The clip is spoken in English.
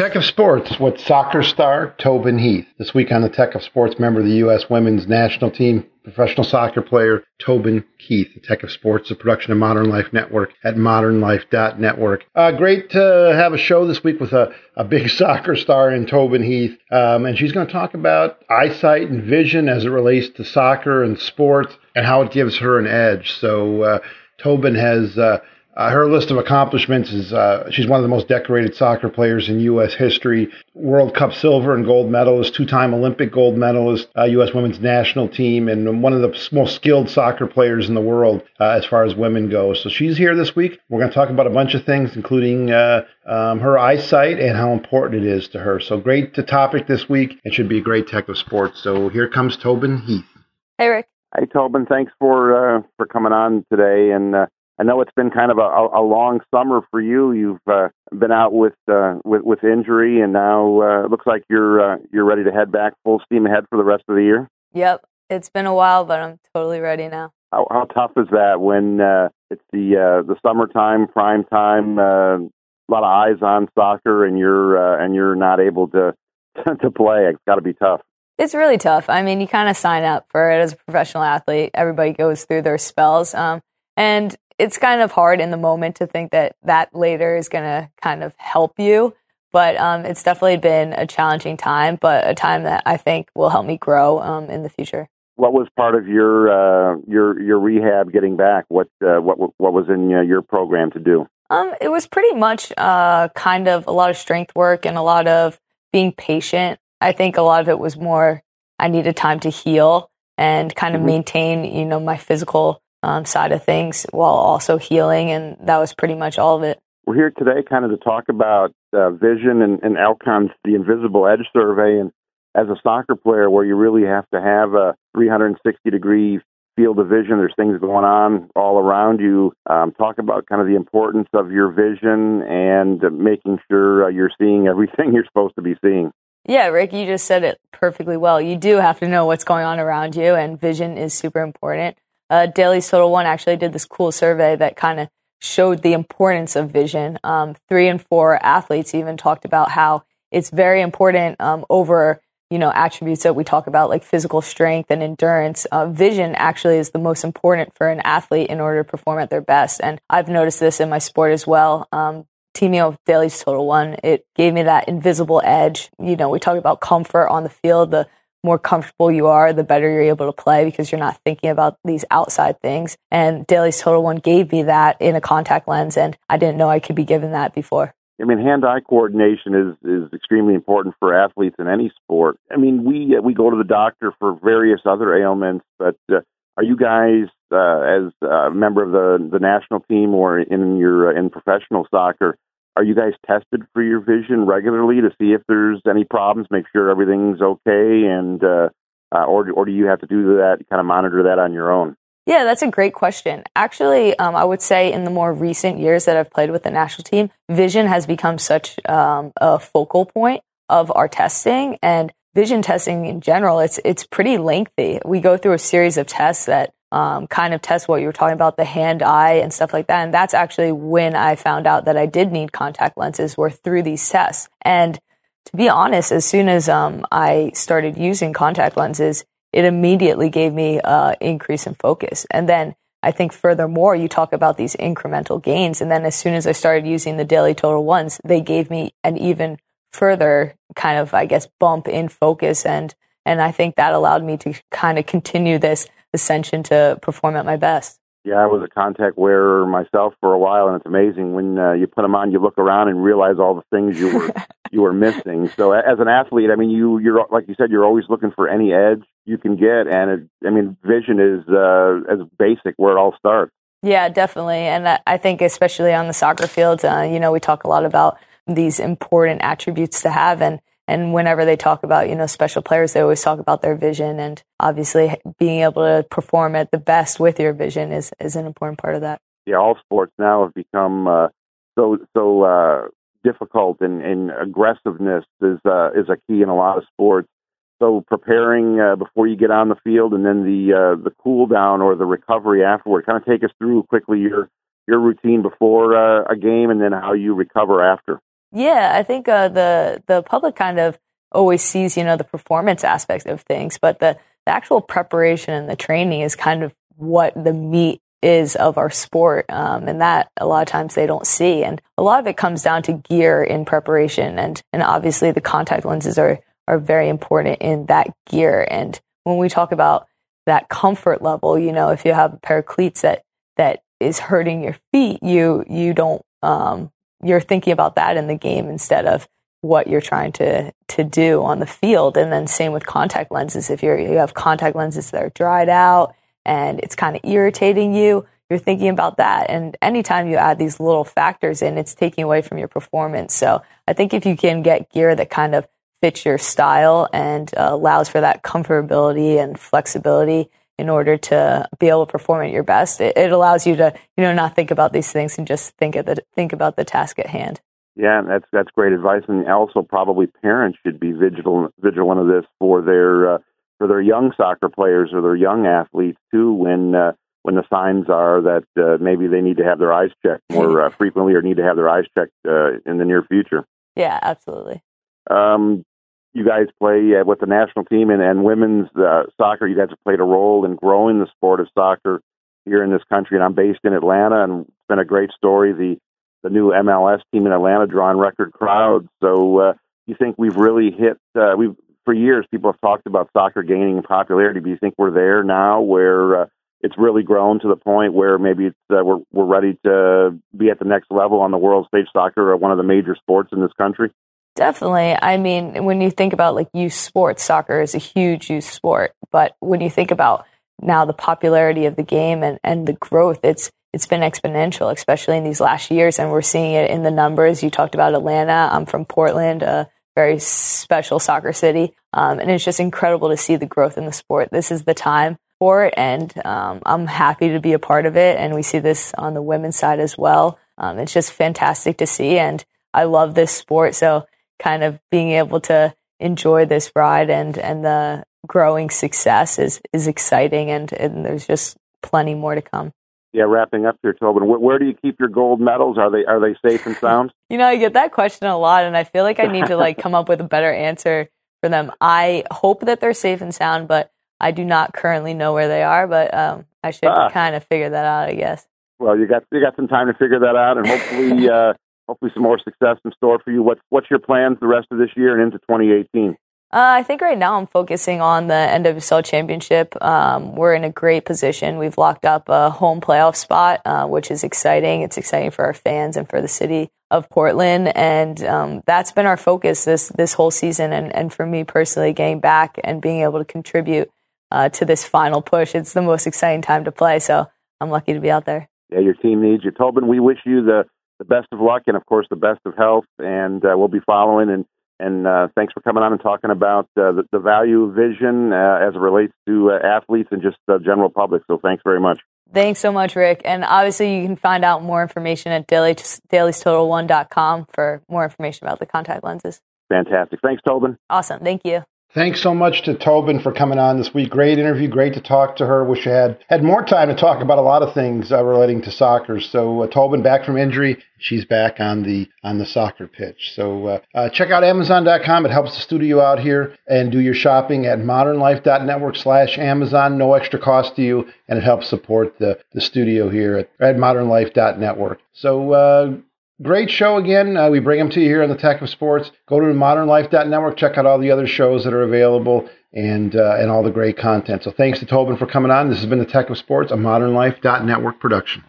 Tech of Sports with soccer star Tobin Heath. This week on the Tech of Sports, member of the U.S. women's national team, professional soccer player Tobin Heath. The Tech of Sports, a production of Modern Life Network at modernlife.network. Uh, great to have a show this week with a, a big soccer star in Tobin Heath. Um, and she's going to talk about eyesight and vision as it relates to soccer and sports and how it gives her an edge. So, uh, Tobin has. Uh, uh, her list of accomplishments is uh, she's one of the most decorated soccer players in U.S. history. World Cup silver and gold medalist, two-time Olympic gold medalist, uh, U.S. women's national team, and one of the most skilled soccer players in the world uh, as far as women go. So she's here this week. We're going to talk about a bunch of things, including uh, um, her eyesight and how important it is to her. So great to topic this week. It should be a great tech of sports. So here comes Tobin Heath. Hey, Rick. Hey, Tobin. Thanks for uh, for coming on today and I know it's been kind of a, a long summer for you. You've uh, been out with, uh, with with injury, and now uh, it looks like you're uh, you're ready to head back full steam ahead for the rest of the year. Yep, it's been a while, but I'm totally ready now. How, how tough is that when uh, it's the uh, the summertime, prime time, uh, a lot of eyes on soccer, and you're uh, and you're not able to to play? It's got to be tough. It's really tough. I mean, you kind of sign up for it as a professional athlete. Everybody goes through their spells. Um, and it's kind of hard in the moment to think that that later is going to kind of help you. But um, it's definitely been a challenging time, but a time that I think will help me grow um, in the future. What was part of your uh, your your rehab getting back? What uh, what what was in uh, your program to do? Um, it was pretty much uh, kind of a lot of strength work and a lot of being patient. I think a lot of it was more I needed time to heal and kind of mm-hmm. maintain, you know, my physical um, side of things while also healing. And that was pretty much all of it. We're here today kind of to talk about uh, vision and, and Alcon's The Invisible Edge survey. And as a soccer player, where you really have to have a 360 degree field of vision, there's things going on all around you. Um, talk about kind of the importance of your vision and making sure uh, you're seeing everything you're supposed to be seeing. Yeah, Rick, you just said it perfectly well. You do have to know what's going on around you, and vision is super important uh, Daily Total One actually did this cool survey that kind of showed the importance of vision. Um, three and four athletes even talked about how it's very important um, over you know attributes that we talk about like physical strength and endurance. Uh, vision actually is the most important for an athlete in order to perform at their best. And I've noticed this in my sport as well. Um, teaming up with Daily Total One, it gave me that invisible edge. You know, we talk about comfort on the field, the more comfortable you are, the better you're able to play because you're not thinking about these outside things. And Dailies Total One gave me that in a contact lens, and I didn't know I could be given that before. I mean, hand-eye coordination is is extremely important for athletes in any sport. I mean, we uh, we go to the doctor for various other ailments, but uh, are you guys, uh, as a member of the the national team or in your uh, in professional soccer, are you guys tested for your vision regularly to see if there's any problems, make sure everything's okay, and uh, uh, or or do you have to do that, kind of monitor that on your own? Yeah, that's a great question. Actually, um, I would say in the more recent years that I've played with the national team, vision has become such um, a focal point of our testing and vision testing in general. It's it's pretty lengthy. We go through a series of tests that um, kind of test what you were talking about, the hand eye and stuff like that. And that's actually when I found out that I did need contact lenses were through these tests. And to be honest, as soon as um, I started using contact lenses, it immediately gave me uh, increase in focus. And then I think furthermore, you talk about these incremental gains. And then as soon as I started using the daily total ones, they gave me an even further kind of, I guess, bump in focus. And, and I think that allowed me to kind of continue this ascension to perform at my best. Yeah, I was a contact wearer myself for a while, and it's amazing when uh, you put them on. You look around and realize all the things you were you were missing. So, as an athlete, I mean, you you're like you said, you're always looking for any edge you can get, and it, I mean, vision is uh, as basic where it all starts. Yeah, definitely, and I think especially on the soccer field, uh, you know, we talk a lot about these important attributes to have, and and whenever they talk about, you know, special players, they always talk about their vision. And obviously being able to perform at the best with your vision is, is an important part of that. Yeah, all sports now have become uh, so, so uh, difficult and, and aggressiveness is, uh, is a key in a lot of sports. So preparing uh, before you get on the field and then the, uh, the cool down or the recovery afterward, kind of take us through quickly your, your routine before uh, a game and then how you recover after. Yeah, I think uh, the the public kind of always sees you know the performance aspect of things, but the, the actual preparation and the training is kind of what the meat is of our sport, um, and that a lot of times they don't see. And a lot of it comes down to gear in preparation, and and obviously the contact lenses are are very important in that gear. And when we talk about that comfort level, you know, if you have a pair of cleats that that is hurting your feet, you you don't um, you're thinking about that in the game instead of what you're trying to to do on the field. And then same with contact lenses. If you're you have contact lenses that are dried out and it's kind of irritating you, you're thinking about that. And anytime you add these little factors in, it's taking away from your performance. So I think if you can get gear that kind of fits your style and uh, allows for that comfortability and flexibility in order to be able to perform at your best, it, it allows you to, you know, not think about these things and just think of the think about the task at hand. Yeah, that's that's great advice, and also probably parents should be vigilant vigilant of this for their uh, for their young soccer players or their young athletes too. When uh, when the signs are that uh, maybe they need to have their eyes checked more uh, frequently or need to have their eyes checked uh, in the near future. Yeah, absolutely. Um, you guys play uh, with the national team and, and women's uh, soccer. You guys have played a role in growing the sport of soccer here in this country. And I'm based in Atlanta, and it's been a great story. The the new MLS team in Atlanta drawing record crowds. So uh, you think we've really hit? Uh, we've for years people have talked about soccer gaining in popularity. Do you think we're there now where uh, it's really grown to the point where maybe it's, uh, we're we're ready to be at the next level on the world stage? Soccer, or one of the major sports in this country. Definitely. I mean, when you think about like youth sports, soccer is a huge youth sport. But when you think about now the popularity of the game and, and the growth, it's it's been exponential, especially in these last years, and we're seeing it in the numbers. You talked about Atlanta. I'm from Portland, a very special soccer city, um, and it's just incredible to see the growth in the sport. This is the time for it, and um, I'm happy to be a part of it. And we see this on the women's side as well. Um, it's just fantastic to see, and I love this sport. So kind of being able to enjoy this ride and and the growing success is is exciting and, and there's just plenty more to come. Yeah, wrapping up here, Tobin. Where, where, do you keep your gold medals? Are they are they safe and sound? you know, I get that question a lot, and I feel like I need to like come up with a better answer for them. I hope that they're safe and sound, but I do not currently know where they are. But um, I should ah. kind of figure that out, I guess. Well, you got you got some time to figure that out, and hopefully uh, hopefully some more success in store for you. What's what's your plans the rest of this year and into 2018? Uh, I think right now I'm focusing on the NWSL championship. Um, we're in a great position. We've locked up a home playoff spot, uh, which is exciting. It's exciting for our fans and for the city of Portland, and um, that's been our focus this this whole season. And, and for me personally, getting back and being able to contribute uh, to this final push, it's the most exciting time to play. So I'm lucky to be out there. Yeah, your team needs you, Tobin. We wish you the the best of luck and, of course, the best of health. And uh, we'll be following. And and uh, thanks for coming on and talking about uh, the, the, value vision uh, as it relates to uh, athletes and just the general public. So thanks very much. Thanks so much, Rick. And obviously, you can find out more information at daily, dailiestotal1.com for more information about the contact lenses. Fantastic. Thanks, Tobin. Awesome. Thank you. Thanks so much to Tobin for coming on this week. Great interview. Great to talk to her. Wish I had had more time to talk about a lot of things uh, relating to soccer. So uh, Tobin back from injury. She's back on the on the soccer pitch. So uh, uh check out Amazon.com. It helps the studio out here and do your shopping at modernlife.network slash Amazon. No extra cost to you, and it helps support the the studio here at, at modernlife.network. So uh, Great show again. Uh, we bring them to you here on the Tech of Sports. Go to modernlife.network, check out all the other shows that are available and uh, and all the great content. So thanks to Tobin for coming on. This has been the Tech of Sports, a modernlife.network production.